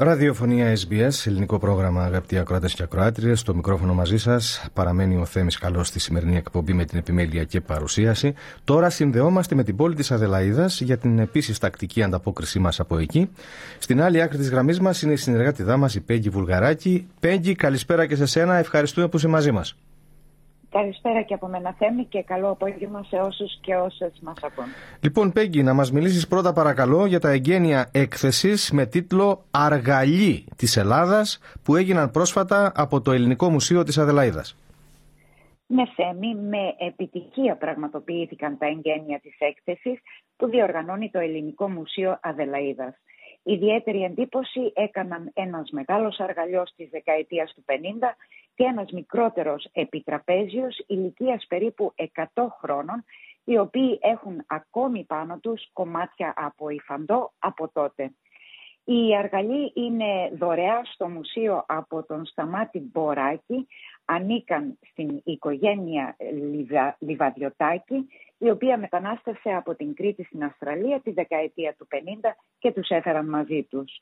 Ραδιοφωνία SBS, ελληνικό πρόγραμμα αγαπητοί ακροάτες και ακροάτριες. Στο μικρόφωνο μαζί σας παραμένει ο Θέμης Καλός στη σημερινή εκπομπή με την επιμέλεια και παρουσίαση. Τώρα συνδεόμαστε με την πόλη της Αδελαίδας για την επίσης τακτική ανταπόκρισή μας από εκεί. Στην άλλη άκρη της γραμμής μας είναι η συνεργάτη μας, η Πέγγι Βουλγαράκη. Πέγγι, καλησπέρα και σε σένα. Ευχαριστούμε που είσαι μαζί μας. Καλησπέρα και από μένα Θέμη και καλό απόγευμα σε όσους και όσες μας ακούν. Λοιπόν Πέγγι, να μας μιλήσεις πρώτα παρακαλώ για τα εγγένεια έκθεσης με τίτλο «Αργαλή της Ελλάδας» που έγιναν πρόσφατα από το Ελληνικό Μουσείο της Αδελαίδας. Ναι Θέμη, με επιτυχία πραγματοποιήθηκαν τα εγγένεια της έκθεσης που διοργανώνει το Ελληνικό Μουσείο Αδελαίδας. Ιδιαίτερη εντύπωση έκαναν ένας μεγάλος αργαλιός της δεκαετίας του 50 και ένας μικρότερος επιτραπέζιος ηλικίας περίπου 100 χρόνων οι οποίοι έχουν ακόμη πάνω τους κομμάτια από υφαντό από τότε. Η αργαλή είναι δωρεά στο μουσείο από τον Σταμάτη Μποράκη, ανήκαν στην οικογένεια Λιβα... Λιβαδιωτάκη, η οποία μετανάστευσε από την Κρήτη στην Αυστραλία τη δεκαετία του 50 και τους έφεραν μαζί τους.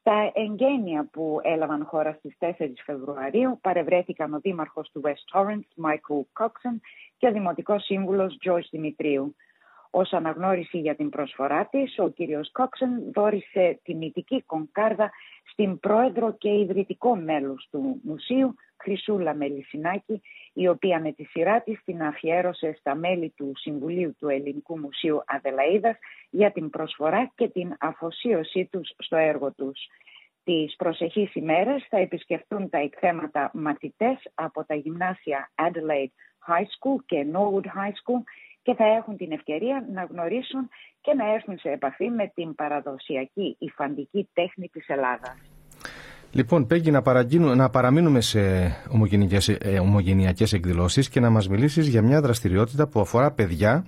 Στα εγγένεια που έλαβαν χώρα στις 4 Φεβρουαρίου παρευρέθηκαν ο Δήμαρχος του West Torrance, Michael Coxon, και ο Δημοτικός Σύμβουλος George Δημητρίου. Ως αναγνώριση για την προσφορά της, ο κύριος Κόξεν δόρισε τιμητική κονκάρδα στην πρόεδρο και ιδρυτικό μέλος του μουσείου, Χρυσούλα Μελισινάκη, η οποία με τη σειρά της την αφιέρωσε στα μέλη του Συμβουλίου του Ελληνικού Μουσείου Αδελαίδας για την προσφορά και την αφοσίωσή τους στο έργο τους. Τις προσεχείς ημέρες θα επισκεφτούν τα εκθέματα μαθητές από τα γυμνάσια Adelaide High School και Norwood High School και θα έχουν την ευκαιρία να γνωρίσουν και να έρθουν σε επαφή με την παραδοσιακή υφαντική τέχνη της Ελλάδας. Λοιπόν, Πέγγι, να, να παραμείνουμε σε ομογενειακές, ε, ομογενειακές εκδηλώσεις και να μας μιλήσεις για μια δραστηριότητα που αφορά παιδιά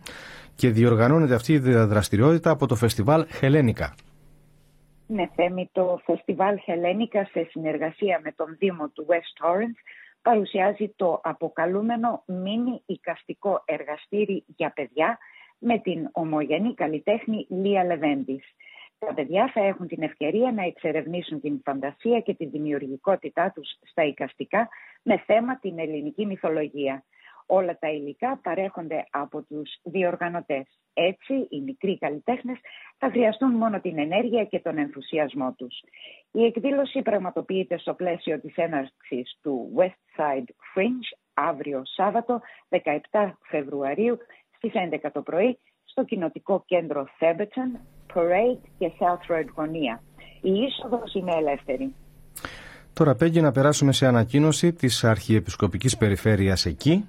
και διοργανώνεται αυτή η δραστηριότητα από το φεστιβάλ Χελένικα. Ναι, Θέμη, το φεστιβάλ Χελένικα σε συνεργασία με τον Δήμο του West Torrance παρουσιάζει το αποκαλούμενο μίνι οικαστικό εργαστήρι για παιδιά με την ομογενή καλλιτέχνη Λία Λεβέντης. Τα παιδιά θα έχουν την ευκαιρία να εξερευνήσουν την φαντασία και τη δημιουργικότητά τους στα οικαστικά με θέμα την ελληνική μυθολογία. Όλα τα υλικά παρέχονται από τους διοργανωτές. Έτσι, οι μικροί καλλιτέχνες θα χρειαστούν μόνο την ενέργεια και τον ενθουσιασμό τους. Η εκδήλωση πραγματοποιείται στο πλαίσιο της έναρξης του West Side Fringe αύριο Σάββατο 17 Φεβρουαρίου στις 11 το πρωί στο κοινοτικό κέντρο Theberton, Parade και South Road γωνία. Η είσοδος είναι ελεύθερη. Τώρα πέγγει να περάσουμε σε ανακοίνωση της Αρχιεπισκοπικής Περιφέρειας εκεί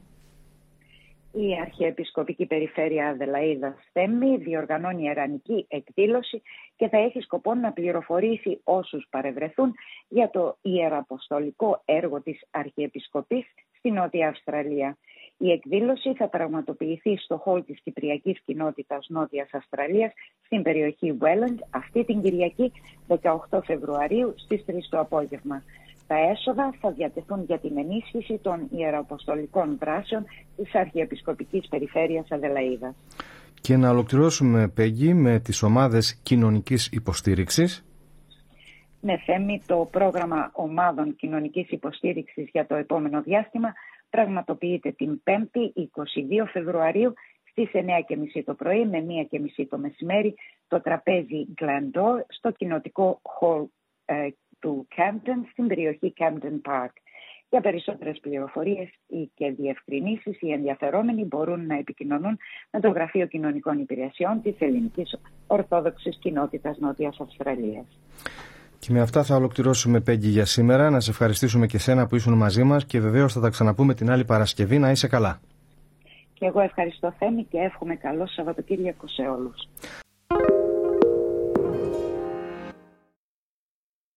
η Αρχιεπισκοπική Περιφέρεια Αδελαίδα Θέμη διοργανώνει ερανική εκδήλωση και θα έχει σκοπό να πληροφορήσει όσους παρευρεθούν για το ιεραποστολικό έργο της Αρχιεπισκοπής στη Νότια Αυστραλία. Η εκδήλωση θα πραγματοποιηθεί στο χώρο της Κυπριακής Κοινότητας Νότιας Αυστραλίας στην περιοχή Welland αυτή την Κυριακή 18 Φεβρουαρίου στις 3 το απόγευμα. Τα έσοδα θα διατεθούν για την ενίσχυση των ιεραποστολικών δράσεων της Αρχιεπισκοπικής Περιφέρειας Αδελαίδας. Και να ολοκληρώσουμε, Πέγγι, με τις ομάδες κοινωνικής υποστήριξης. Ναι, Θέμη, το πρόγραμμα ομάδων κοινωνικής υποστήριξης για το επόμενο διάστημα πραγματοποιείται την 5η 22 Φεβρουαρίου στις 9.30 το πρωί με 1.30 το μεσημέρι το τραπέζι Glandor στο κοινοτικό hall ε, του Camden στην περιοχή Camden Park. Για περισσότερες πληροφορίες και διευκρινήσεις οι ενδιαφερόμενοι μπορούν να επικοινωνούν με το Γραφείο Κοινωνικών Υπηρεσιών της Ελληνικής Ορθόδοξης Κοινότητας Νότιας Αυστραλίας. Και με αυτά θα ολοκληρώσουμε Πέγγι για σήμερα. Να σε ευχαριστήσουμε και σένα που ήσουν μαζί μας και βεβαίως θα τα ξαναπούμε την άλλη Παρασκευή. Να είσαι καλά. Και εγώ ευχαριστώ Θέμη και εύχομαι καλό Σαββατοκύριακο σε όλους.